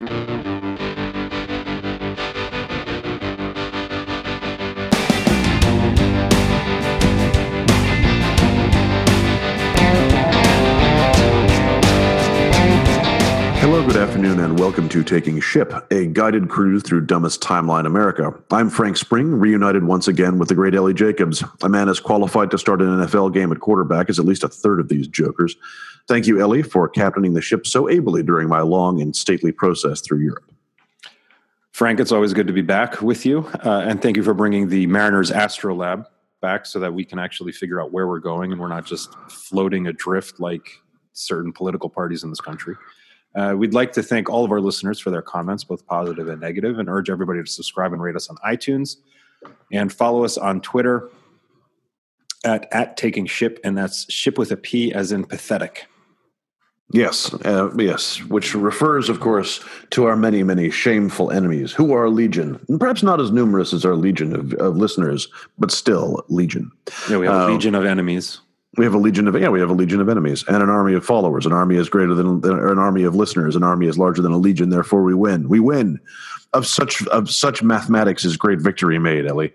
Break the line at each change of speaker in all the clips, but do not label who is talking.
Thank you Good afternoon, and welcome to Taking Ship, a guided cruise through dumbest timeline America. I'm Frank Spring, reunited once again with the great Ellie Jacobs, a man as qualified to start an NFL game at quarterback as at least a third of these jokers. Thank you, Ellie, for captaining the ship so ably during my long and stately process through Europe.
Frank, it's always good to be back with you, uh, and thank you for bringing the Mariners Astrolabe back so that we can actually figure out where we're going and we're not just floating adrift like certain political parties in this country. Uh, we'd like to thank all of our listeners for their comments, both positive and negative, and urge everybody to subscribe and rate us on iTunes and follow us on Twitter at at taking ship, and that's ship with a P as in pathetic.
Yes, uh, yes, which refers, of course, to our many, many shameful enemies, who are legion, and perhaps not as numerous as our legion of, of listeners, but still legion.
Yeah, we have a uh, legion of enemies.
We have a legion of yeah, we have a legion of enemies and an army of followers. An army is greater than, than an army of listeners. An army is larger than a legion. Therefore, we win. We win. Of such of such mathematics is great victory made. Ellie,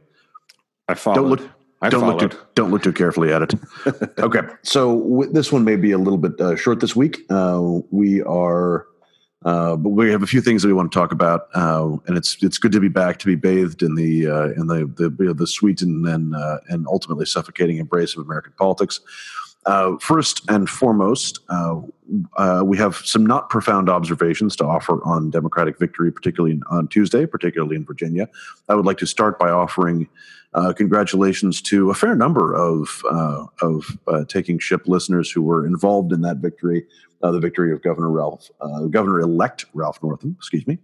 I followed.
Don't look. I don't followed. look too. Don't look too carefully at it. okay, so w- this one may be a little bit uh, short this week. Uh, we are uh, but we have a few things that we want to talk about, uh, and it's it's good to be back to be bathed in the uh, in the the, you know, the sweet and and, uh, and ultimately suffocating embrace of American politics. Uh, first and foremost, we have some not profound observations to offer on Democratic victory, particularly on Tuesday, particularly in Virginia. I would like to start by offering congratulations to a fair number of of taking ship listeners who were involved in that victory uh, the victory of Governor Ralph, uh, Governor-elect Ralph Northam, excuse me,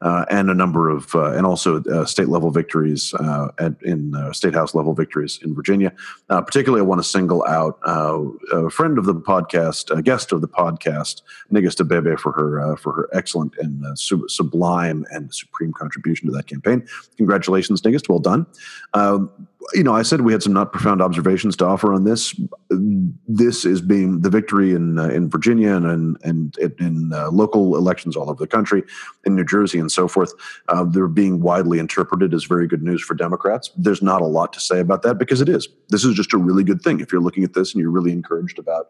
uh, and a number of, uh, and also uh, state level victories uh, at, in state house level victories in Virginia. particularly, I want to single out a friend of the podcast, a guest of the podcast, Negus Bebe, for her for her excellent and sublime and supreme contribution to that campaign. Congratulations, Negus! Well done. Um, you know, I said we had some not profound observations to offer on this. This is being the victory in uh, in Virginia and and, and in uh, local elections all over the country, in New Jersey and so forth. Uh, they're being widely interpreted as very good news for Democrats. There's not a lot to say about that because it is. This is just a really good thing. If you're looking at this and you're really encouraged about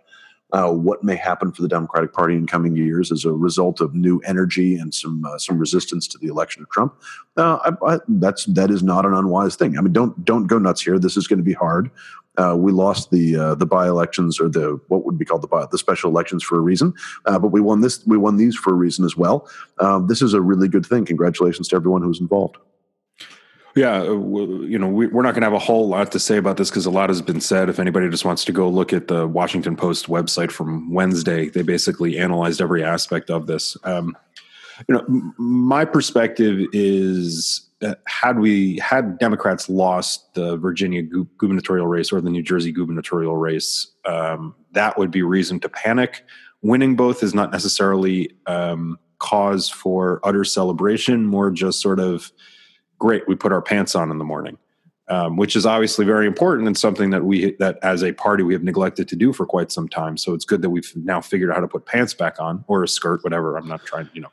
uh, what may happen for the Democratic Party in coming years as a result of new energy and some uh, some resistance to the election of Trump. Uh, I, I, that's that is not an unwise thing. I mean, don't don't go nuts here. This is going to be hard. Uh, we lost the uh, the by elections or the what would be called the the special elections for a reason, uh, but we won this. We won these for a reason as well. Um, this is a really good thing. Congratulations to everyone who's involved.
Yeah, uh, you know, we, are not going to have a whole lot to say about this because a lot has been said. If anybody just wants to go look at the Washington Post website from Wednesday, they basically analyzed every aspect of this. Um, you know, my perspective is had we had Democrats lost the Virginia gu- gubernatorial race or the New Jersey gubernatorial race, um, that would be reason to panic. Winning both is not necessarily um, cause for utter celebration, more just sort of great we put our pants on in the morning um, which is obviously very important and something that we that as a party we have neglected to do for quite some time. So it's good that we've now figured out how to put pants back on or a skirt whatever. I'm not trying you know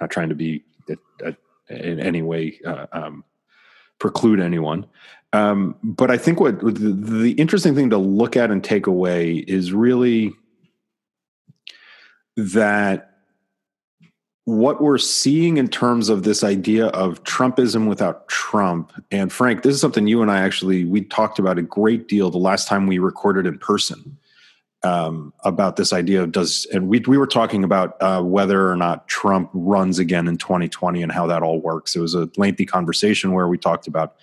not trying to be in any way uh, um, preclude anyone. Um, but i think what the, the interesting thing to look at and take away is really that what we're seeing in terms of this idea of Trumpism without Trump. And Frank, this is something you and I actually we talked about a great deal the last time we recorded in person um, about this idea of does and we we were talking about uh, whether or not Trump runs again in 2020 and how that all works. It was a lengthy conversation where we talked about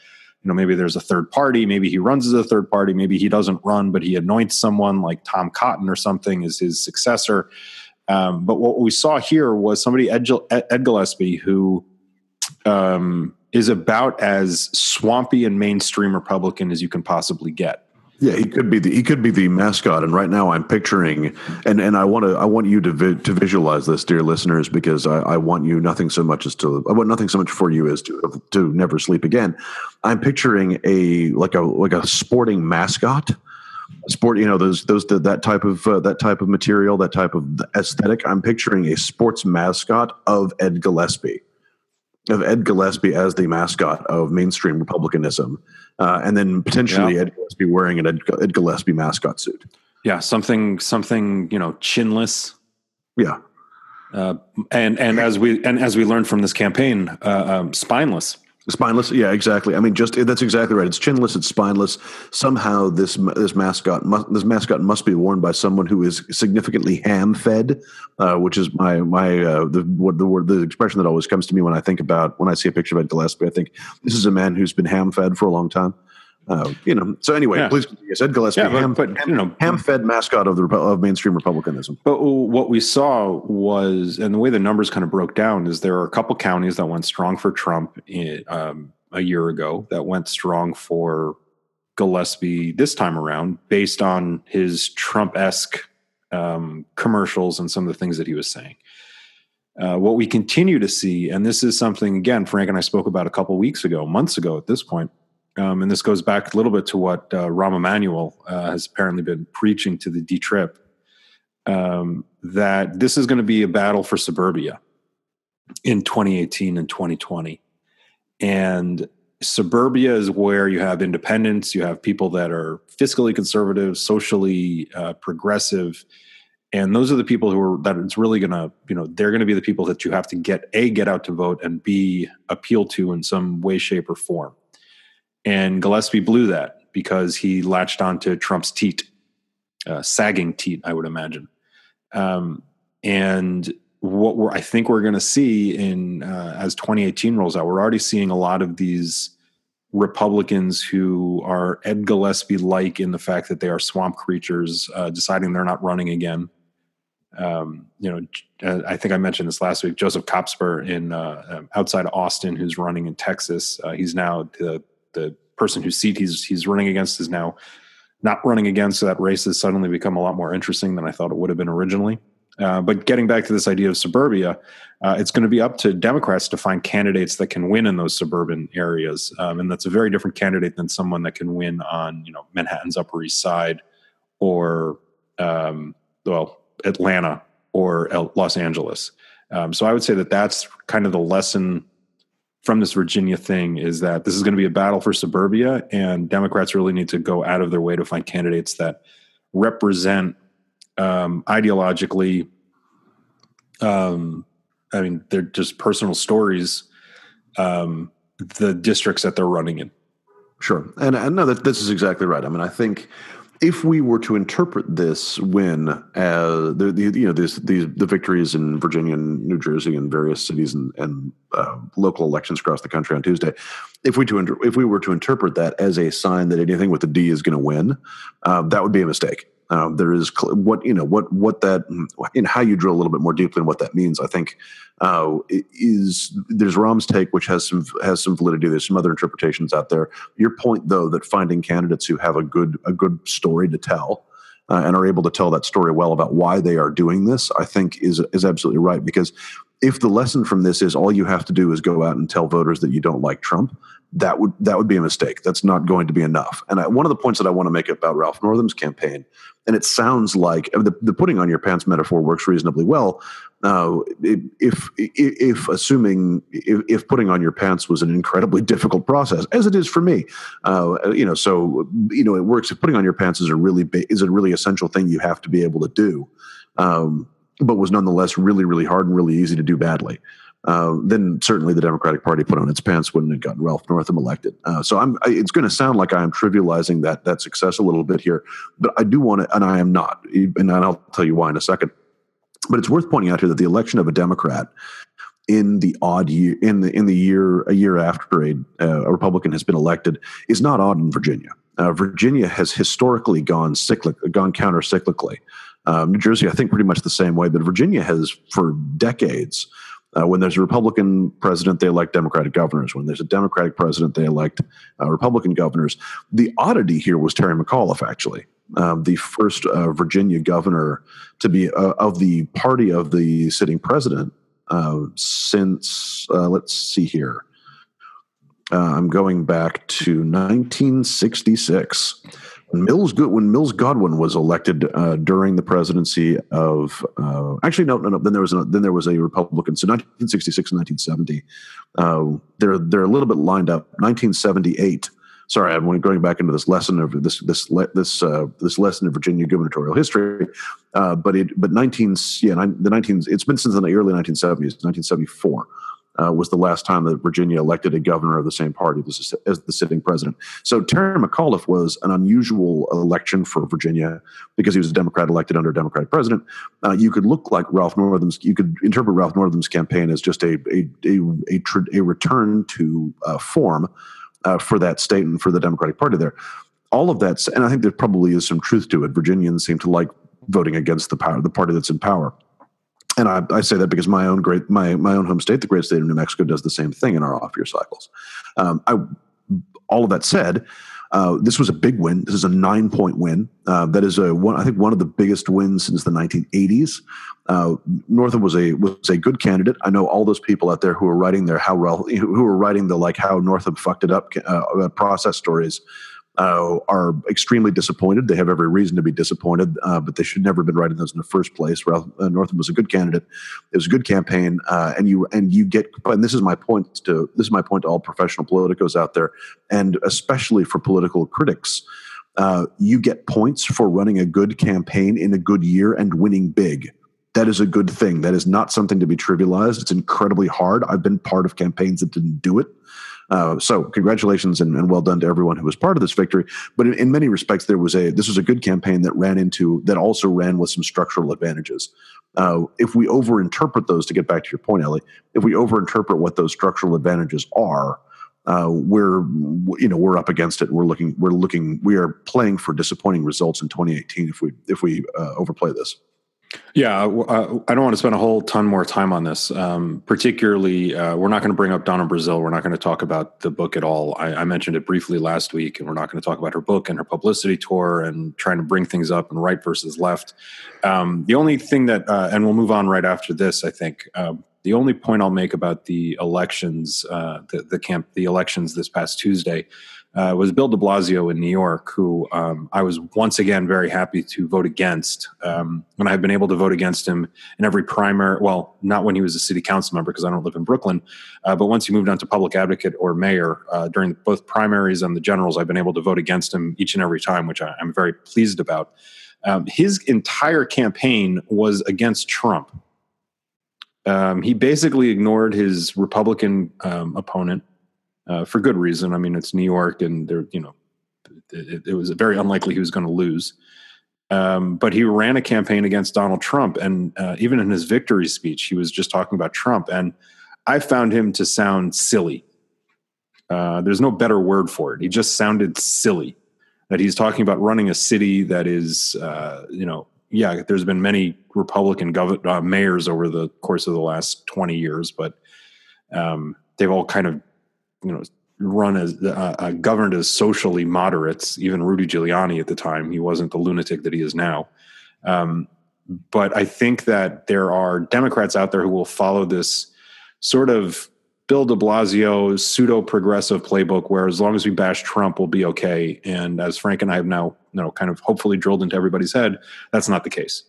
you know maybe there's a third party maybe he runs as a third party maybe he doesn't run but he anoints someone like tom cotton or something as his successor um, but what we saw here was somebody, Ed, Ed Gillespie, who um, is about as swampy and mainstream Republican as you can possibly get.
Yeah, he could be the he could be the mascot. And right now, I'm picturing, and and I want to I want you to vi- to visualize this, dear listeners, because I, I want you nothing so much as to I want nothing so much for you as to to never sleep again. I'm picturing a like a like a sporting mascot sport you know those those that type of uh, that type of material that type of aesthetic i'm picturing a sports mascot of ed gillespie of ed gillespie as the mascot of mainstream republicanism uh, and then potentially yeah. ed gillespie wearing an ed, ed, gillespie mascot suit.
Yeah something something you know chinless.
Yeah.
Uh, and and as we and as we learned from this campaign uh, um, spineless
Spineless, yeah, exactly. I mean, just that's exactly right. It's chinless, it's spineless. Somehow, this this mascot must, this mascot must be worn by someone who is significantly ham fed, uh, which is my my uh, the what the word the expression that always comes to me when I think about when I see a picture of Ed Gillespie. I think this is a man who's been ham fed for a long time. Uh, you know. So anyway, yeah. please, yes, Ed Gillespie, yeah, but, ham, but, you know, ham-fed mascot of the of mainstream republicanism.
But what we saw was, and the way the numbers kind of broke down is there are a couple counties that went strong for Trump in, um, a year ago that went strong for Gillespie this time around, based on his Trump-esque um, commercials and some of the things that he was saying. Uh, what we continue to see, and this is something again, Frank and I spoke about a couple weeks ago, months ago at this point um, and this goes back a little bit to what uh, Rahm Emanuel uh, has apparently been preaching to the D Trip um, that this is going to be a battle for suburbia in 2018 and 2020. And suburbia is where you have independents, you have people that are fiscally conservative, socially uh, progressive. And those are the people who are that it's really going to, you know, they're going to be the people that you have to get A, get out to vote and B, appeal to in some way, shape, or form. And Gillespie blew that because he latched onto Trump's teat, uh, sagging teat, I would imagine. Um, and what we're, I think we're going to see in uh, as 2018 rolls out, we're already seeing a lot of these Republicans who are Ed Gillespie like in the fact that they are swamp creatures, uh, deciding they're not running again. Um, you know, uh, I think I mentioned this last week. Joseph Kopser in uh, um, outside Austin, who's running in Texas. Uh, he's now the the person whose seat he's he's running against is now not running against. so that race has suddenly become a lot more interesting than I thought it would have been originally. Uh, but getting back to this idea of suburbia, uh, it's going to be up to Democrats to find candidates that can win in those suburban areas, um, and that's a very different candidate than someone that can win on you know Manhattan's Upper East Side or um, well Atlanta or Los Angeles. Um, so I would say that that's kind of the lesson from this Virginia thing is that this is going to be a battle for suburbia, and Democrats really need to go out of their way to find candidates that represent um, ideologically. Um, I mean, they're just personal stories. Um, the districts that they're running in.
Sure, and know that this is exactly right. I mean, I think if we were to interpret this win as the, the you know these these the victories in Virginia and New Jersey and various cities and, and uh, local elections across the country on Tuesday, if we to if we were to interpret that as a sign that anything with the D is going to win, uh, that would be a mistake. Um, there is cl- what you know what what that in how you drill a little bit more deeply in what that means. I think uh, is there's Rahm's take, which has some has some validity. There's some other interpretations out there. Your point, though, that finding candidates who have a good a good story to tell uh, and are able to tell that story well about why they are doing this, I think is is absolutely right. Because if the lesson from this is all you have to do is go out and tell voters that you don't like Trump, that would that would be a mistake. That's not going to be enough. And I, one of the points that I want to make about Ralph Northam's campaign and it sounds like the, the putting on your pants metaphor works reasonably well. Uh, if, if, if assuming if, if, putting on your pants was an incredibly difficult process, as it is for me, uh, you know, so you know it works. If putting on your pants is a really is a really essential thing you have to be able to do, um, but was nonetheless really really hard and really easy to do badly uh, then certainly the Democratic Party put on its pants wouldn't have gotten Ralph Northam elected. Uh, so I'm, I, it's going to sound like I am trivializing that that success a little bit here, but I do want to, and I am not, and I'll tell you why in a second. But it's worth pointing out here that the election of a Democrat in the odd year in the in the year a year after a, uh, a Republican has been elected is not odd in Virginia. Uh, Virginia has historically gone cyclic, gone counter cyclically. Um, New Jersey, I think, pretty much the same way, but Virginia has for decades uh, when there's a Republican president, they elect Democratic governors. When there's a Democratic president, they elect uh, Republican governors. The oddity here was Terry McAuliffe, actually, um, the first uh, Virginia governor to be uh, of the party of the sitting president uh, since, uh, let's see here. I'm going back to 1966 Mills when Mills Godwin was elected uh, during the presidency of uh, actually no no no then there was a, then there was a Republican. So 1966 and 1970 uh, they're they're a little bit lined up. 1978 sorry I'm going back into this lesson of this this this uh, this lesson of Virginia gubernatorial history uh, but it but 19 yeah the 19 it's been since the early 1970s 1974 uh, was the last time that Virginia elected a governor of the same party as, as, the sitting president. So Terry McAuliffe was an unusual election for Virginia because he was a Democrat elected under a Democratic president. Uh, you could look like Ralph Northam's. You could interpret Ralph Northam's campaign as just a a a, a, a return to uh, form uh, for that state and for the Democratic Party there. All of that, and I think there probably is some truth to it. Virginians seem to like voting against the power, the party that's in power and I, I, say that because my own great my my own home state, the great state of New Mexico, does the same thing in our off year cycles. Um, I, all of that said, uh, this was a big win. This is a nine point win. Uh, that is a one. I think one of the biggest wins since the 1980s. Uh, Northam was a was a good candidate. I know all those people out there who are writing their how well who are writing the like how Northam fucked it up uh, process stories uh, are extremely disappointed. They have every reason to be disappointed, uh, but they should never have been writing those in the first place. Ralph uh, Northam was a good candidate. It was a good campaign, uh, and you and you get. And this is my point to this is my point to all professional politicos out there, and especially for political critics. Uh, you get points for running a good campaign in a good year and winning big. That is a good thing. That is not something to be trivialized. It's incredibly hard. I've been part of campaigns that didn't do it. Uh, so congratulations and, and, well done to everyone who was part of this victory. But in, in, many respects, there was a this was a good campaign that ran into that also ran with some structural advantages. Uh, if we overinterpret those, to get back to your point, Ellie, if we overinterpret what those structural advantages are, uh, we're you know we're up against it. We're looking we're looking we are playing for disappointing results in 2018 if we if we uh, overplay this.
Yeah, uh, I don't want to spend a whole ton more time on this. Um, particularly, uh, we're not going to bring up Donna Brazile. We're not going to talk about the book at all. I, I, mentioned it briefly last week, and we're not going to talk about her book and her publicity tour and trying to bring things up and right versus left. Um, the only thing that, uh, and we'll move on right after this. I think um, the only point I'll make about the elections, uh, the the camp, the elections this past Tuesday uh, was Bill de Blasio in New York, who um, I was once again very happy to vote against. Um, and I've been able to vote against him in every primary, well, not when he was a city council member because I don't live in Brooklyn, uh, but once he moved on to public advocate or mayor uh, during both primaries and the generals, I've been able to vote against him each and every time, which I, am very pleased about. Um, his entire campaign was against Trump. Um, he basically ignored his Republican um, opponent uh, for good reason. I mean, it's New York, and there, you know, it, it was very unlikely he was going to lose. Um, but he ran a campaign against Donald Trump, and uh, even in his victory speech, he was just talking about Trump, and I found him to sound silly. Uh, there's no better word for it. He just sounded silly. That he's talking about running a city that is, uh, you know, yeah. There's been many Republican gov- uh, mayors over the course of the last 20 years, but um, they've all kind of you know run as uh, uh, governed as socially moderates. Even Rudy Giuliani at the time, he wasn't the lunatic that he is now. Um, but I think that there are Democrats out there who will follow this sort of Bill De Blasio pseudo progressive playbook, where as long as we bash Trump, we'll be okay. And as Frank and I have now, you know, kind of hopefully drilled into everybody's head, that's not the case.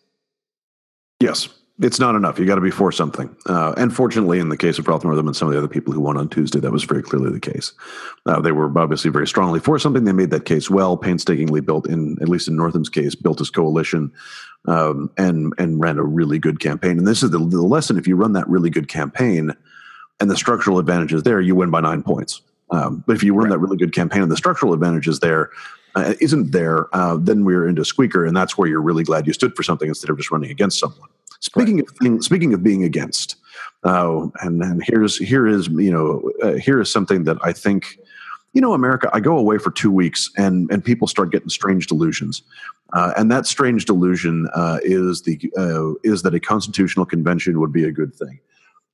Yes, it's not enough. You got to be for something. Uh, and fortunately, in the case of Ralph Northam and some of the other people who won on Tuesday, that was very clearly the case. Uh, they were obviously very strongly for something. They made that case well, painstakingly built in, at least in Northam's case, built his coalition um, and and ran a really good campaign. And this is the, the lesson: if you run that really good campaign, and the structural advantage is there, you win by nine points. Um, but if you run right. that really good campaign and the structural advantages there, uh, isn't there, uh, then we're into squeaker, and that's where you're really glad you stood for something instead of just running against someone. Speaking right. of things, speaking of being against, uh, and and here's here is you know uh, here is something that I think, you know, America. I go away for two weeks, and and people start getting strange delusions, uh, and that strange delusion uh, is the uh, is that a constitutional convention would be a good thing.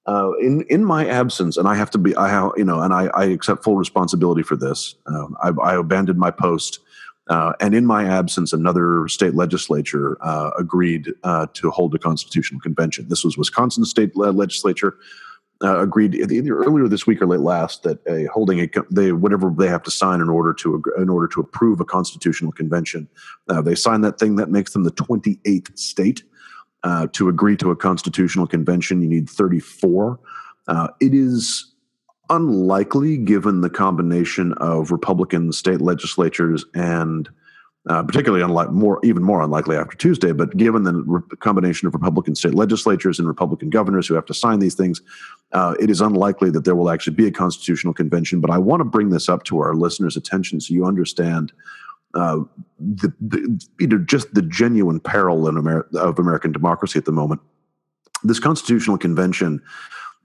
Uh, in in my absence, and I have to be, I have, you know, and I, I accept full responsibility for this. Um, I, I abandoned my post uh, and in my absence, another state legislature uh, agreed uh, to hold a constitutional convention. This was Wisconsin state legislature. uh, agreed either earlier this week or late last that a holding a they whatever they have to sign in order to in order to approve a constitutional convention. Uh, they sign that thing that makes them the 28th state. Uh, to agree to a constitutional convention, you need 34. Uh, it is unlikely, given the combination of Republican state legislatures and uh, particularly unlike more even more unlikely after Tuesday. But given the re- combination of Republican state legislatures and Republican governors who have to sign these things, uh, it is unlikely that there will actually be a constitutional convention. But I want to bring this up to our listeners' attention so you understand. Uh, the, the, you know, just the genuine peril in Amer- of American democracy at the moment. This constitutional convention,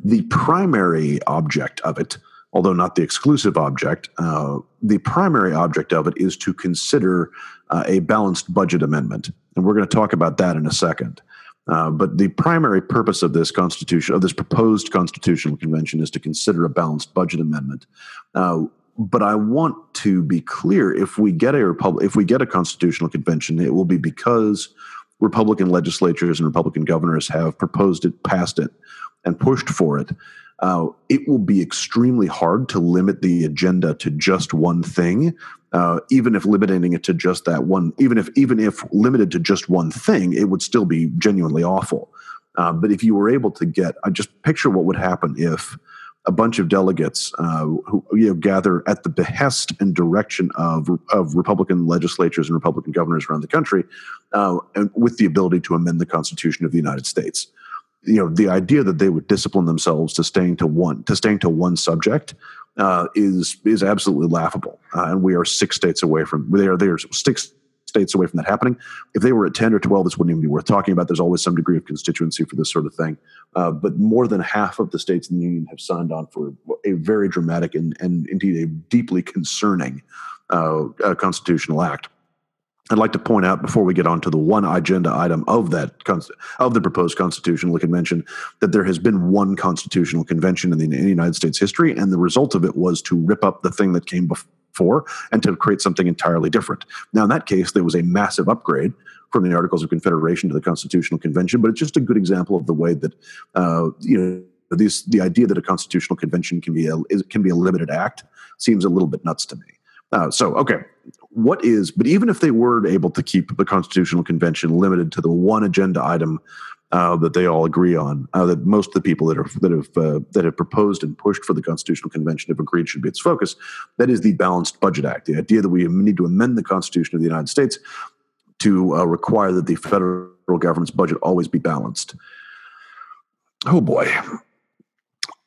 the primary object of it, although not the exclusive object, uh, the primary object of it is to consider uh, a balanced budget amendment. And we're going to talk about that in a second. Uh, but the primary purpose of this constitution, of this proposed constitutional convention, is to consider a balanced budget amendment. Uh, but I want to be clear: if we get a republic, if we get a constitutional convention, it will be because Republican legislatures and Republican governors have proposed it, passed it, and pushed for it uh, it will be extremely hard to limit the agenda to just one thing. Uh, even if limiting it to just that one, even if even if limited to just one thing, it would still be genuinely awful. Uh, but if you were able to get, I just picture what would happen if a bunch of delegates uh, who you know gather at the behest and direction of of Republican legislatures and Republican governors around the country, uh, and with the ability to amend the Constitution of the United States you know the idea that they would discipline themselves to staying to one to staying to one subject uh, is is absolutely laughable, uh, and we are six states away from they are they are six states away from that happening. If they were at ten or twelve, this wouldn't even be worth talking about. There's always some degree of constituency for this sort of thing, uh, but more than half of the states in the union have signed on for a very dramatic and and indeed a deeply concerning uh, constitutional act. I'd like to point out before we get on to the one agenda item of that of the proposed constitutional convention that there has been one constitutional convention in the, United States history, and the result of it was to rip up the thing that came before and to create something entirely different. Now, in that case, there was a massive upgrade from the Articles of Confederation to the Constitutional Convention, but it's just a good example of the way that uh, you know. These, the idea that a constitutional convention can be a, can be a limited act seems a little bit nuts to me. Uh, so, okay, what is, but even if they were able to keep the Constitutional Convention limited to the one agenda item uh, that they all agree on, uh, that most of the people that, are, that, have, uh, that have proposed and pushed for the Constitutional Convention have agreed should be its focus, that is the Balanced Budget Act, the idea that we need to amend the Constitution of the United States to uh, require that the federal government's budget always be balanced. Oh boy,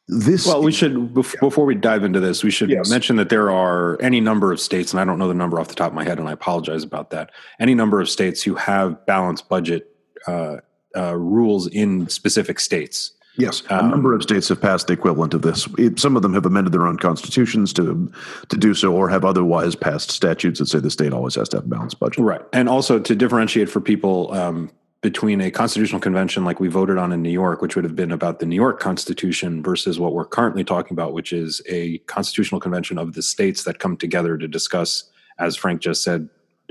this well we should before we dive into this we should yes. mention that there are any number of states and i don't know the number off the top of my head and i apologize about that any number of states who have balanced budget uh, uh, rules in specific states.
Yes. A um, number of states have passed the equivalent of this. It, some of them have amended their own constitutions to to do so or have otherwise passed statutes that say the state always has to have a balanced budget.
Right. And also to differentiate for people um, between a constitutional convention like we voted on in New York, which would have been about the New York Constitution, versus what we're currently talking about, which is a constitutional convention of the states that come together to discuss, as Frank just said,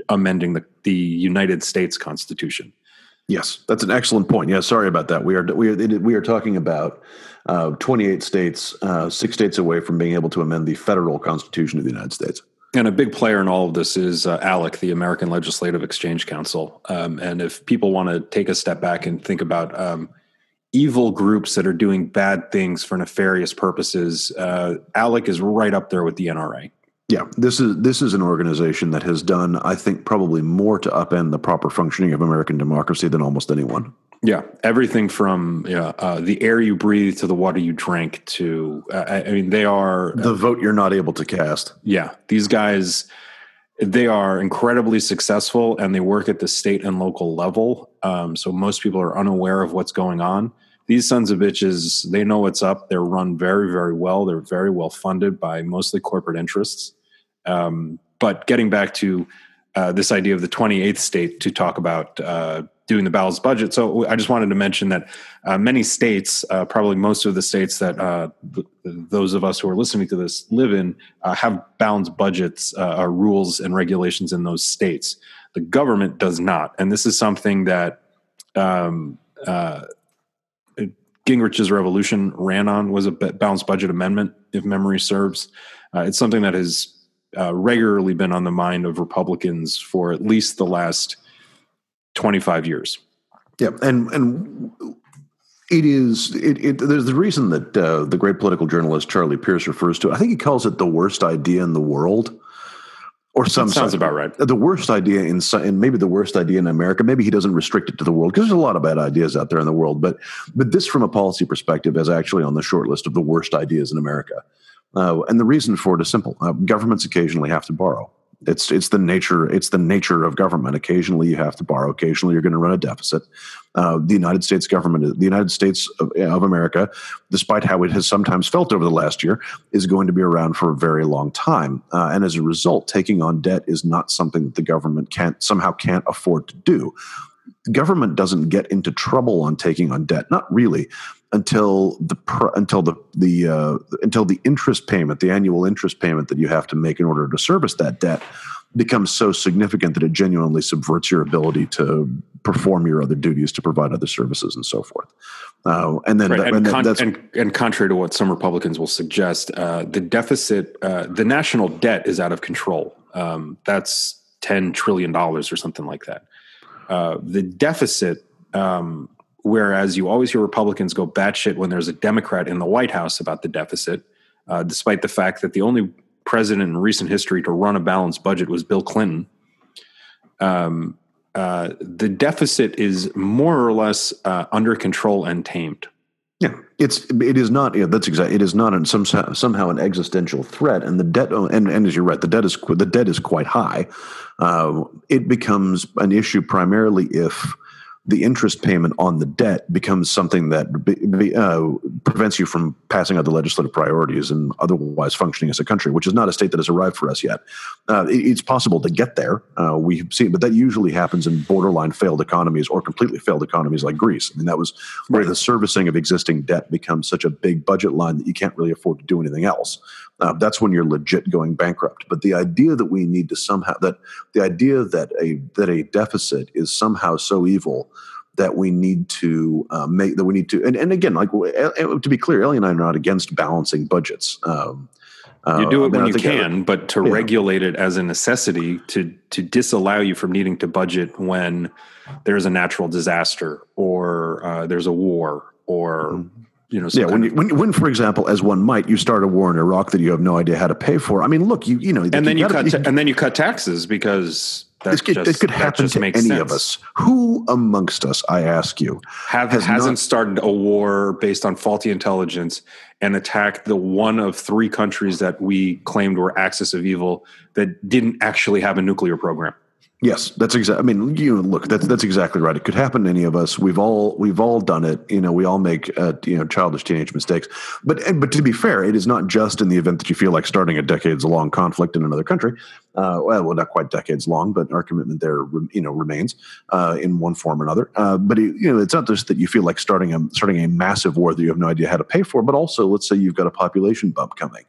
amending the, the United States Constitution.
Yes, that's an excellent point. Yeah, sorry about that. We are we are we are talking about uh, 28 states, uh, six states away from being able to amend the federal Constitution of the United States.
And a big player in all of this is uh, ALEC, the American Legislative Exchange Council. Um, and if people want to take a step back and think about um, evil groups that are doing bad things for nefarious purposes, uh, ALEC is right up there with the NRA.
Yeah, this is this is an organization that has done, I think, probably more to upend the proper functioning of American democracy than almost anyone.
Yeah, everything from know, uh, the air you breathe to the water you drink to, uh, I, I, mean, they are
the vote you're not able to cast.
Yeah, these guys, they are incredibly successful and they work at the state and local level. Um, so most people are unaware of what's going on. These sons of bitches, they know what's up. They're run very, very well. They're very well funded by mostly corporate interests. Um, but getting back to uh, this idea of the 28th state to talk about uh, doing the balanced budget. So I just wanted to mention that uh, many states, uh, probably most of the states that uh, th- those of us who are listening to this live in, have balanced budgets, rules, and regulations in those states. The government does not, and this is something that um, Gingrich's revolution ran on was a balanced budget amendment, if memory serves. It's something that has uh, regularly been on the mind of Republicans for at least the last 25 years.
Yeah, and and it is it, it there's the reason that uh, the great political journalist Charlie Pierce refers to. I think he calls it the worst idea in the world or some
that sounds about right.
The worst idea in and maybe the worst idea in America. Maybe he doesn't restrict it to the world because there's a lot of bad ideas out there in the world. But but this, from a policy perspective, is actually on the short list of the worst ideas in America. Uh, and the reason for it is simple: uh, governments occasionally have to borrow. It's it's the nature it's the nature of government. Occasionally you have to borrow. Occasionally you're going to run a deficit. Uh, the United States government, the United States of, of, America, despite how it has sometimes felt over the last year, is going to be around for a very long time. Uh, and as a result, taking on debt is not something that the government can't somehow can't afford to do. The government doesn't get into trouble on taking on debt, not really, until the until the the uh, until the interest payment, the annual interest payment that you have to make in order to service that debt, becomes so significant that it genuinely subverts your ability to perform your other duties, to provide other services, and so forth. Uh, and then,
right.
that,
and, con- and, and, contrary to what some Republicans will suggest, uh, the deficit, uh, the national debt is out of control. Um, that's ten trillion dollars or something like that. Uh, the deficit um, Whereas you always hear Republicans go batshit when there's a Democrat in the White House about the deficit, uh, despite the fact that the only president in recent history to run a balanced budget was Bill Clinton. Um, uh, the deficit is more or less uh, under control and tamed.
Yeah, it's it is not. Yeah, that's exactly. It is not an, some somehow an existential threat, and the debt. And and as you're right, the debt is the debt is quite high. Uh, it becomes an issue primarily if the interest payment on the debt becomes something that be, be, uh, prevents you from passing other legislative priorities and otherwise functioning as a country, which is not a state that has arrived for us yet. Uh, it, it's possible to get there. Uh, we've seen, but that usually happens in borderline failed economies or completely failed economies like Greece. I mean, that was where right. the servicing of existing debt becomes such a big budget line that you can't really afford to do anything else. Uh, that's when you're legit going bankrupt. But the idea that we need to somehow that the idea that a that a deficit is somehow so evil that we need to uh, make that we need to and, and again like to be clear ellie and i are not against balancing budgets um,
uh, you do it I mean, when you can, but to yeah. regulate it as a necessity to to disallow you from needing to budget when there's a natural disaster or uh, there's a war or mm-hmm you know,
yeah. When, you, when, when, for example, as one might, you start a war in Iraq that you have no idea how to pay for. I mean, look, you you know,
and then you, cut ta- and then you cut taxes because
this could, just, this could happen to any sense. of us. Who amongst us, I ask you,
have has hasn't not, started a war based on faulty intelligence and attacked the one of three countries that we claimed were axis of evil that didn't actually have a nuclear program?
Yes, that's exactly. I mean, you know, look, that's that's exactly right. It could happen to any of us. We've all we've all done it. You know, we all make uh, you know childish teenage mistakes. But but to be fair, it is not just in the event that you feel like starting a decades long conflict in another country. Uh, well, not quite decades long, but our commitment there, you know, remains uh, in one form or another. Uh, but it, you know, it's not just that you feel like starting a starting a massive war that you have no idea how to pay for, but also, let's say you've got a population bump coming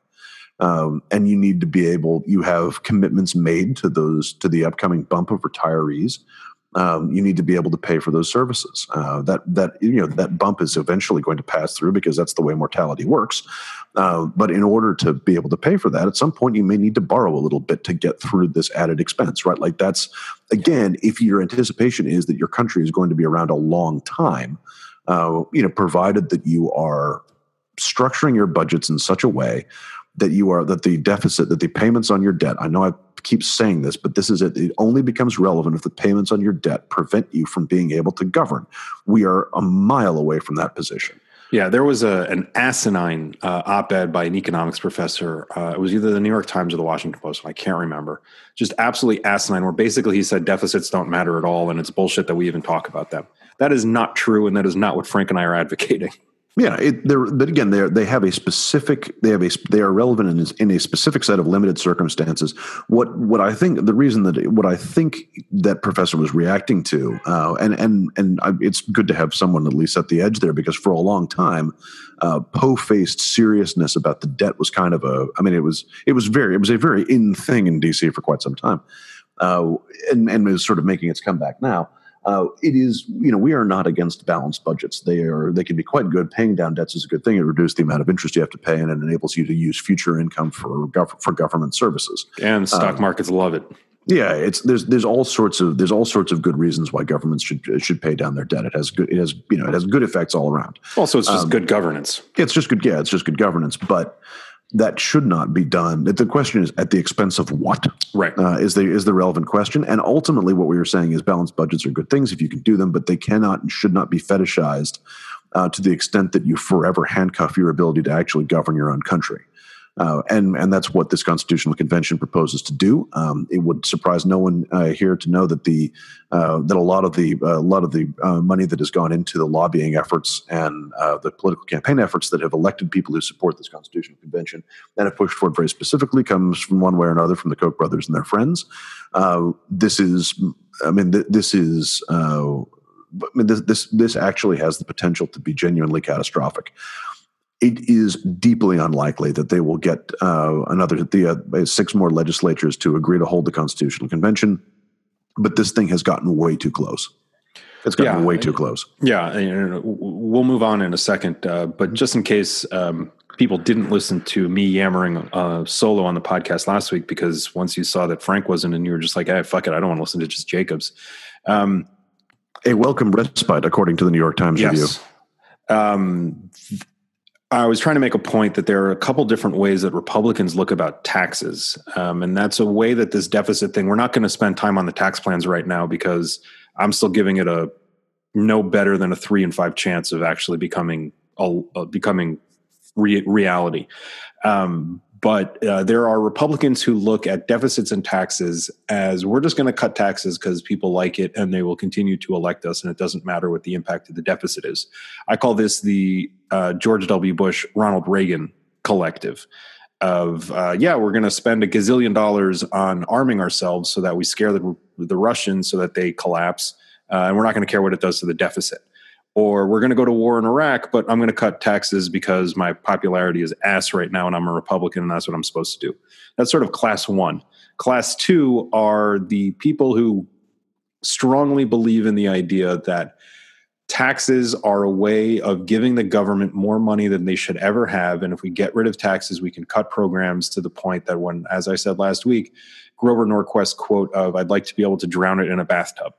um, and you need to be able you have commitments made to those to the upcoming bump of retirees um, you need to be able to pay for those services. Uh, that that you know that bump is eventually going to pass through because that's the way mortality works. Uh, but in order to be able to pay for that at some point you may need to borrow a little bit to get through this added expense right? Like that's again if your anticipation is that your country is going to be around a long time uh, you know provided that you are structuring your budgets in such a way that you are that the deficit that the payments on your debt i know i keep saying this but this is it it only becomes relevant if the payments on your debt prevent you from being able to govern we are a mile away from that position
yeah, there was a an asinine uh, op-ed by an economics professor. Uh, it was either the New York Times or the Washington Post. I can't remember. Just absolutely asinine. Where basically he said deficits don't matter at all, and it's bullshit that we even talk about them. That is not true, and that is not what Frank and I are advocating.
Yeah, it, they're, but again, they they have a specific they have a they are relevant in, in a specific set of limited circumstances. What what I think the reason that what I think that professor was reacting to, uh, and and and I, it's good to have someone at least at the edge there because for a long time, uh, Poe faced seriousness about the debt was kind of a I mean it was it was very it was a very in thing in D.C. for quite some time, uh, and and was sort of making its comeback now. Uh, it is, you know, we are not against balanced budgets. They are, they can be quite good. Paying down debts is a good thing. It reduces the amount of interest you have to pay, and it enables you to use future income for gov- for government services.
And stock um, markets love it.
Yeah, it's there's there's all sorts of there's all sorts of good reasons why governments should should pay down their debt. It has good it has you know it has good effects all around.
Also, it's just um, good governance.
It's just good. Yeah, it's just good governance, but that should not be done. The question is at the expense of what?
Right.
Uh, is the is the relevant question? And ultimately, what we were saying is balanced budgets are good things if you can do them, but they cannot and should not be fetishized uh, to the extent that you forever handcuff your ability to actually govern your own country. Uh, and and that's what this constitutional convention proposes to do. Um, it would surprise no one uh, here to know that the uh, that a lot of the uh, a lot of the uh, money that has gone into the lobbying efforts and uh, the political campaign efforts that have elected people who support this constitutional convention and have pushed for it very specifically comes from one way or another from the Koch brothers and their friends. this is, I mean, th- this is. I mean, this, this this actually has the potential to be genuinely catastrophic it is deeply unlikely that they will get uh, another the uh, six more legislatures to agree to hold the constitutional convention. But this thing has gotten way too close. It's gotten yeah, way too close.
Yeah, we'll move on in a second. Uh, but just in case um, people didn't listen to me yammering uh, solo on the podcast last week, because once you saw that Frank wasn't, and you were just like, "Hey, fuck it, I don't want to listen to just Jacobs." Um,
a welcome respite, according to the New York Times yes. review.
Um, I was trying to make a point that there are a couple different ways that Republicans look about taxes. Um, and that's a way that this deficit thing, we're not going to spend time on the tax plans right now because I'm still giving it a no better than a three and five chance of actually becoming a, a becoming re- reality. Um, but uh, there are Republicans who look at deficits and taxes as we're just going to cut taxes because people like it and they will continue to elect us, and it doesn't matter what the impact of the deficit is. I call this the uh, George W. Bush, Ronald Reagan collective of uh, yeah, we're going to spend a gazillion dollars on arming ourselves so that we scare the the Russians so that they collapse, uh, and we're not going to care what it does to the deficit or we're going to go to war in Iraq, but I'm going to cut taxes because my popularity is ass right now and I'm a Republican and that's what I'm supposed to do. That's sort of class one. Class two are the people who strongly believe in the idea that taxes are a way of giving the government more money than they should ever have. And if we get rid of taxes, we can cut programs to the point that when, as I said last week, Grover Norquist quote of, I'd like to be able to drown it in a bathtub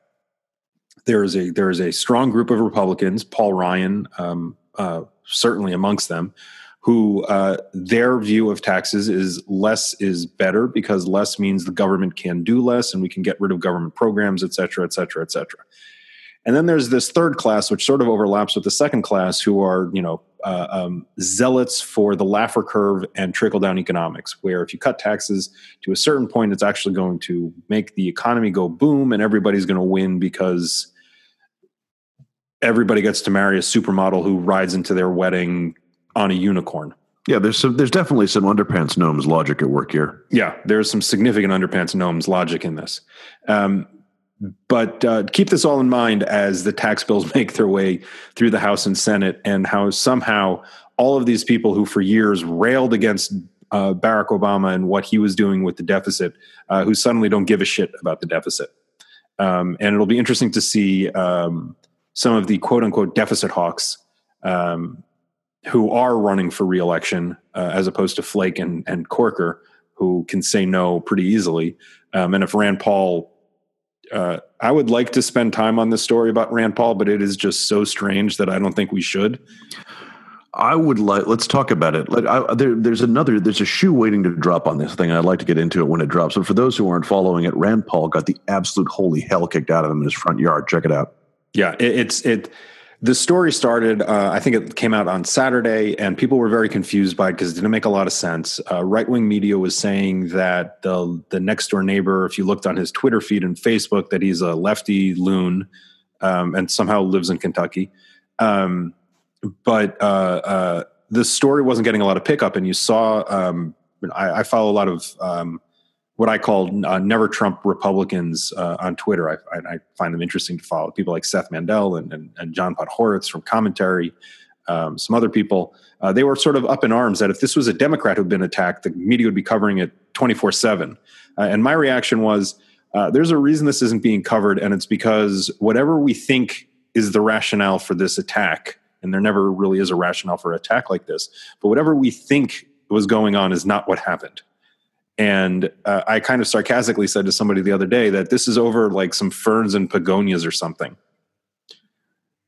there is a there is a strong group of Republicans, Paul Ryan, um, uh, certainly amongst them, who uh, their view of taxes is less is better because less means the government can do less and we can get rid of government programs, et cetera, et cetera, et cetera. And then there's this third class, which sort of overlaps with the second class, who are you know uh, um, zealots for the Laffer curve and trickle down economics, where if you cut taxes to a certain point, it's actually going to make the economy go boom, and everybody's going to win because everybody gets to marry a supermodel who rides into their wedding on a unicorn.
Yeah, there's some, there's definitely some underpants gnomes logic at work here.
Yeah, there's some significant underpants gnomes logic in this. Um, but uh, keep this all in mind as the tax bills make their way through the House and Senate, and how somehow all of these people who for years railed against uh, Barack Obama and what he was doing with the deficit, uh, who suddenly don't give a shit about the deficit. Um, and it'll be interesting to see um, some of the quote unquote deficit hawks um, who are running for reelection, uh, as opposed to Flake and, and Corker, who can say no pretty easily. Um, and if Rand Paul, uh, I would like to spend time on this story about Rand Paul, but it is just so strange that I don't think we should.
I would like. Let's talk about it. Like, I, there, there's another. There's a shoe waiting to drop on this thing. I'd like to get into it when it drops. But for those who aren't following it, Rand Paul got the absolute holy hell kicked out of him in his front yard. Check it out.
Yeah, it, it's it. The story started. Uh, I think it came out on Saturday, and people were very confused by it because it didn't make a lot of sense. Uh, right wing media was saying that the the next door neighbor, if you looked on his Twitter feed and Facebook, that he's a lefty loon um, and somehow lives in Kentucky. Um, but uh, uh the story wasn't getting a lot of pickup, and you saw. Um, I, I, follow a lot of um, what I call uh, never Trump Republicans uh, on Twitter. I, I, find them interesting to follow. People like Seth Mandel and, and, and John Podhoretz from Commentary, um, some other people. Uh, they were sort of up in arms that if this was a Democrat who'd been attacked, the media would be covering it 24 7. Uh, and my reaction was Uh, there's a reason this isn't being covered, and it's because whatever we think is the rationale for this attack, and there never really is a rationale for an attack like this, but whatever we think was going on is not what happened. And uh, I kind of sarcastically said to somebody the other day that this is over like some ferns and begonias or something.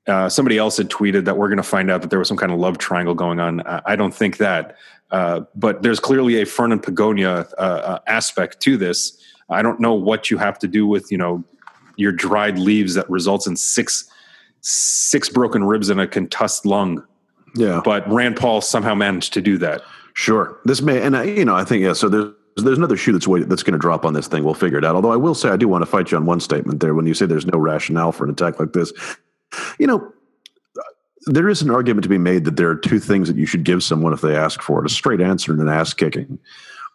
Uh, somebody else had tweeted that we're going to find out that there was some kind of love triangle going on. I don't think that, uh, but there's clearly a fern and begonia uh, uh, aspect to this. I don't know what you have to do with you know your dried leaves that results in six six broken ribs and a contused lung.
Yeah,
but Rand Paul somehow managed to do that.
Sure, this may, and I, you know, I think yeah. So there's there's another shoe that's wait, that's going to drop on this thing. We'll figure it out. Although I will say I do want to fight you on one statement there when you say there's no rationale for an attack like this. You know, uh, there is an argument to be made that there are two things that you should give someone if they ask for it: a straight answer and an ass kicking.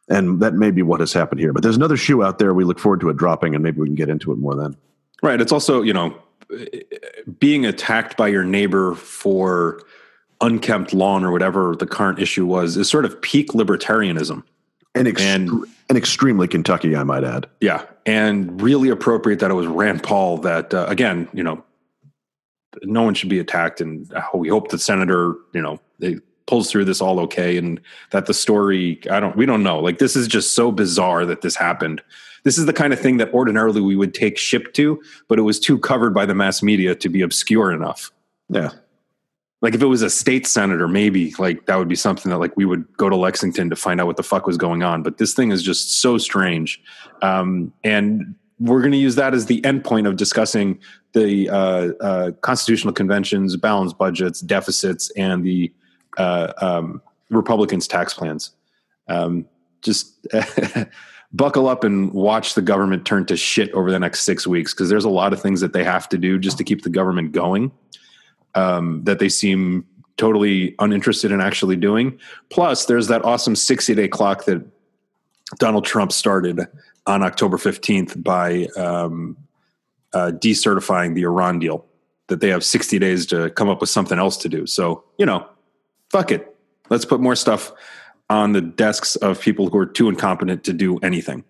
And that may be what has happened here. But there's another shoe out there. We look forward to it dropping, and maybe we can get into it more then.
Right. It's also you know being attacked by your neighbor for unkempt lawn or whatever the current issue was is sort of peak libertarianism.
And, ext- and, and extremely Kentucky, I might add.
Yeah, and really appropriate that it was Rand Paul that, uh, again, you know, no one should be attacked, and we hope the senator, you know, they pulls through this all okay, and that the story, I don't, we don't know. Like this is just so bizarre that this happened. This is the kind of thing that ordinarily we would take ship to, but it was too covered by the mass media to be obscure enough.
Yeah
like if it was a state senator maybe like that would be something that like we would go to lexington to find out what the fuck was going on. But this thing is just so strange. Um, and we're going to use that as the endpoint of discussing the uh, uh, constitutional conventions balanced budgets deficits and the uh, um, republicans tax plans. Um, just buckle up and watch the government turn to shit over the next six weeks because there's a lot of things that they have to do just to keep the government going um, that they seem totally uninterested in actually doing. Plus, there's that awesome 60 day clock that Donald Trump started on October 15th by um, uh, decertifying the Iran deal, that they have 60 days to come up with something else to do. So, you know, fuck it. Let's put more stuff on the desks of people who are too incompetent to do anything.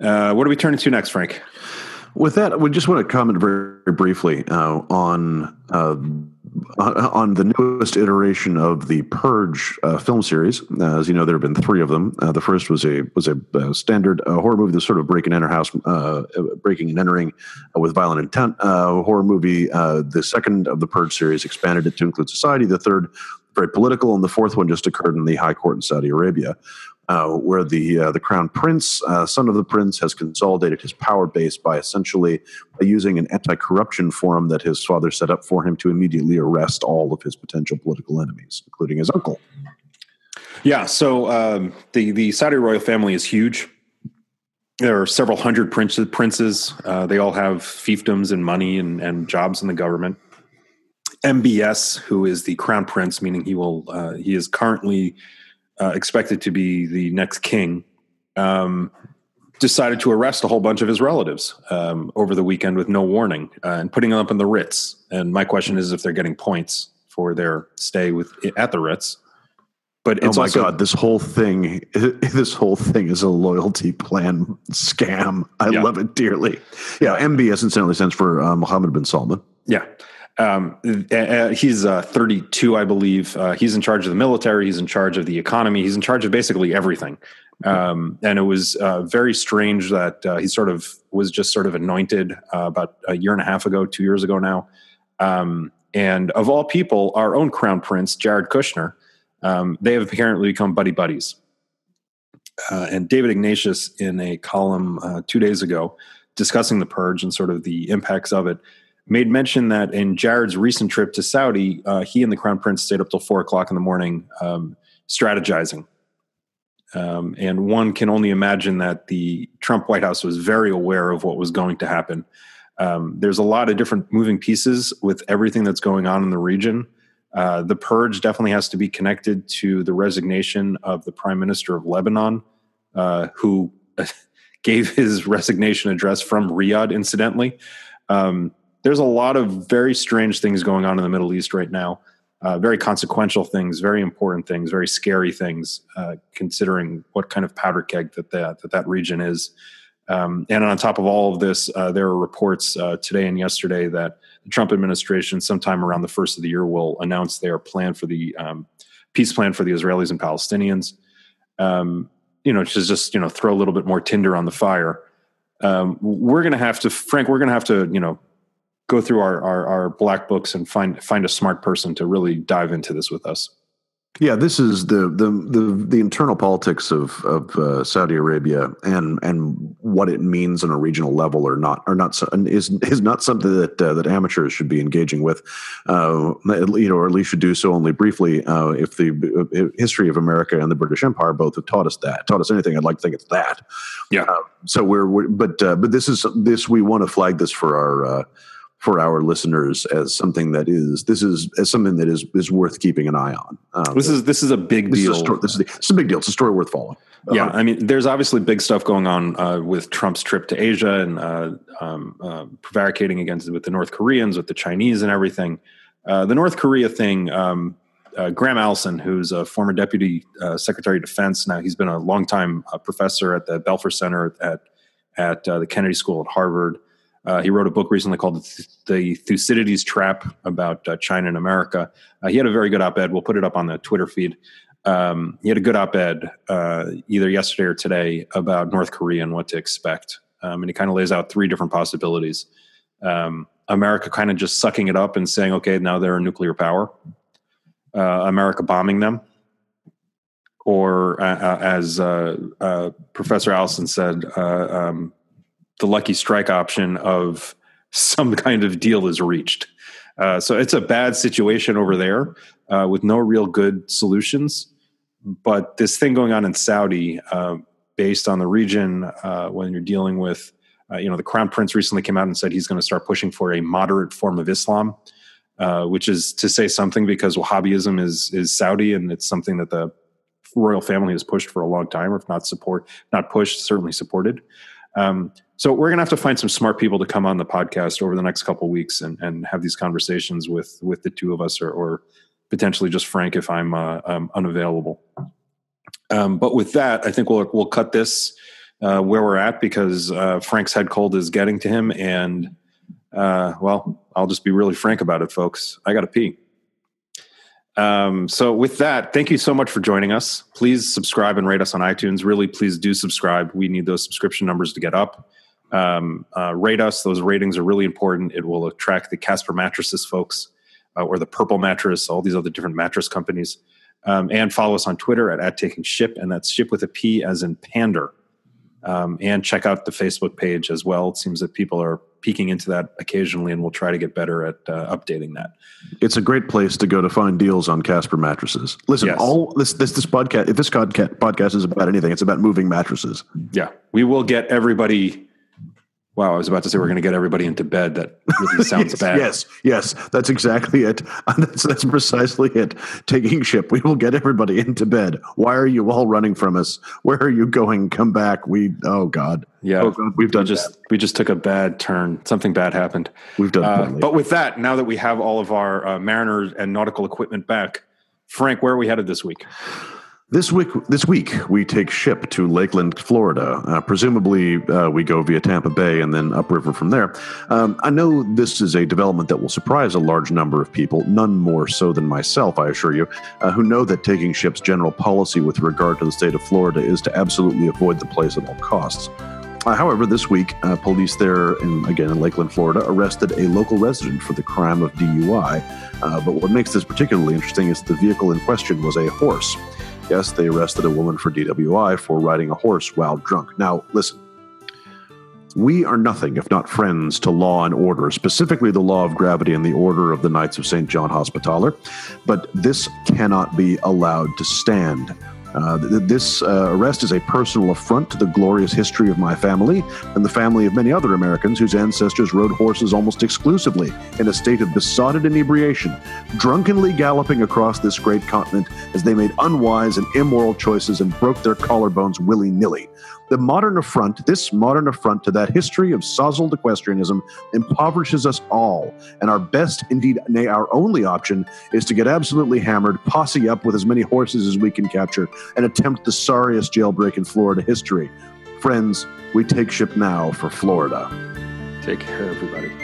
Uh, what are we turning to next, Frank?
With that, we just want to comment very, briefly uh, on uh, on the newest iteration of the Purge uh, film series. Uh, as you know, there have been three of them. Uh, the first was a was a, a standard uh, horror movie, the sort of break and enter house, breaking and entering with violent intent horror movie. the second of the Purge series expanded it to include society. The third, very political, and the fourth one just occurred in the High Court in Saudi Arabia uh, where the uh, the crown prince, uh, son of the prince, has consolidated his power base by essentially using an anti-corruption forum that his father set up for him to immediately arrest all of his potential political enemies, including his uncle.
Yeah, so um, the the Saudi royal family is huge. There are several hundred princes. princes. Uh, they all have fiefdoms and money and, and jobs in the government. MBS, who is the crown prince, meaning he will uh, he is currently uh, expected to be the next king, um, decided to arrest a whole bunch of his relatives um, over the weekend with no warning uh, and putting them up in the Ritz. And my question is if they're getting points for their stay with at the Ritz.
But oh it's oh my also, god, this whole thing, this whole thing is a loyalty plan scam. I yeah. love it dearly. Yeah, MBS incidentally stands for uh, Mohammed bin Salman.
Yeah, um, uh, he's uh, 32, I believe. Uh, he's in charge of the military. He's in charge of the economy. He's in charge of basically everything. Um, and it was uh, very strange that uh, he sort of was just sort of anointed uh, about a year and a half ago, two years ago now. Um, and of all people, our own crown prince, Jared Kushner, um, they have apparently become buddy buddies. and David Ignatius, in a column two days ago, discussing the purge and sort of the impacts of it, made mention that in Jared's recent trip to Saudi, uh, he and the Crown Prince stayed up till four o'clock in the morning um, strategizing. Um, and one can only imagine that the Trump White House was very aware of what was going to happen. Um, there's a lot of different moving pieces with everything that's going on in the region. Uh, the purge definitely has to be connected to the resignation of the prime minister of Lebanon, uh, who gave his resignation address from Riyadh, incidentally. Um, there's a lot of very strange things going on in the Middle East right now. uh, very consequential things, very important things, very scary things, uh, considering what kind of powder keg that that, that, that region is. Um, and on top of all of this, uh, there are reports uh, today and yesterday that the Trump administration, sometime around the first of the year, will announce their plan for the um, peace plan for the Israelis and Palestinians. Um, you know, to just you know throw a little bit more tinder on the fire. Um, we're going to have to, Frank. We're going to have to, you know, go through our, our, our black books and find find a smart person to really dive into this with us.
Yeah, this is the the the, the internal politics of of uh, Saudi Arabia and and what it means on a regional level or not or not is is not something that uh, that amateurs should be engaging with, uh, you know, or at least should do so only briefly. Uh, if the uh, history of America and the British Empire both have taught us that, taught us anything, I'd like to think it's that.
Yeah. Uh,
so we're, we're but but this is this we want to flag this for our for our listeners as something that is this is as something that is is worth keeping an eye on.
Um, this is this is a big
this
deal.
Is a story, this, is a, this is a big deal. It's a story worth following.
Yeah, uh, I mean, there's obviously big stuff going on uh, with Trump's trip to Asia and uh, um, uh, prevaricating against with the North Koreans, with the Chinese, and everything. Uh, the North Korea thing. Um, uh, Graham Allison, who's a former deputy secretary of defense, now he's been a longtime professor at the Belfer Center at at the Kennedy School at Harvard. Uh, he wrote a book recently called The Thucydides Trap about uh, China and America. Uh, he had a very good op ed. We'll put it up on the Twitter feed. Um, he had a good op ed uh, either yesterday or today about North Korea and what to expect. Um, and he kind of lays out three different possibilities. Um, America kind of just sucking it up and saying, okay, now they're a nuclear power. Uh, America bombing them. Or, uh, as Professor Allison said, um, the lucky strike option of some kind of deal is reached. Uh, so it's a bad situation over there uh, with no real good solutions. But this thing going on in Saudi, uh, based on the region, uh, when you're dealing with, uh, you know, the crown prince recently came out and said he's going to start pushing for a moderate form of Islam, uh, which is to say something because Wahhabism is is Saudi and it's something that the royal family has pushed for a long time, or if not support, not pushed, certainly supported. Um, so we're going to have to find some smart people to come on the podcast over the next couple weeks and, and have these conversations with with the two of us, or, or potentially just Frank if I'm, uh, um, unavailable. Um, but with that, I think we'll we'll cut this uh, where we're at because uh, Frank's head cold is getting to him, and uh, well, I'll just be really frank about it, folks. I got to pee. Um, so with that, thank you so much for joining us. Please subscribe and rate us on iTunes. Really, please do subscribe. We need those subscription numbers to get up. Um, uh, rate us. Those ratings are really important. It will attract the Casper mattresses folks uh, or the Purple mattress, all these other different mattress companies. Um, and follow us on Twitter at, at taking ship, and that's ship with a P as in pander. Um, and check out the Facebook page as well. It seems that people are peeking into that occasionally, and we'll try to get better at uh, updating that.
It's a great place to go to find deals on Casper mattresses. Listen, yes. all this this this podcast. If this podcast is about anything, it's about moving mattresses.
Yeah, we will get everybody Wow, I was about to say we're going to get everybody into bed. That really sounds
yes,
bad.
Yes, yes, that's exactly it. That's, that's precisely it. Taking ship, we will get everybody into bed. Why are you all running from us? Where are you going? Come back. We. Oh God.
Yeah,
oh God, we've done
we just.
Bad.
We just took a bad turn. Something bad happened.
We've done. Uh,
but with that, now that we have all of our uh, mariners and nautical equipment back, Frank, where are we headed this week?
This week, this week we take ship to Lakeland, Florida. Uh, presumably, uh, we go via Tampa Bay and then upriver from there. Um, I know this is a development that will surprise a large number of people, none more so than myself, I assure you, uh, who know that taking ship's general policy with regard to the state of Florida is to absolutely avoid the place at all costs. Uh, however, this week, uh, police there, in, again in Lakeland, Florida, arrested a local resident for the crime of DUI. Uh, but what makes this particularly interesting is the vehicle in question was a horse. Yes, they arrested a woman for DWI for riding a horse while drunk. Now, listen. We are nothing if not friends to law and order, specifically the law of gravity and the order of the Knights of St. John Hospitaller, but this cannot be allowed to stand. Uh, this uh, arrest is a personal affront to the glorious history of my family and the family of many other Americans whose ancestors rode horses almost exclusively in a state of besotted inebriation, drunkenly galloping across this great continent as they made unwise and immoral choices and broke their collarbones willy nilly. The modern affront, this modern affront to that history of sozzled equestrianism, impoverishes us all, and our best, indeed, nay, our only option is to get absolutely hammered, posse up with as many horses as we can capture, and attempt the sorriest jailbreak in Florida history. Friends, we take ship now for Florida.
Take care, everybody.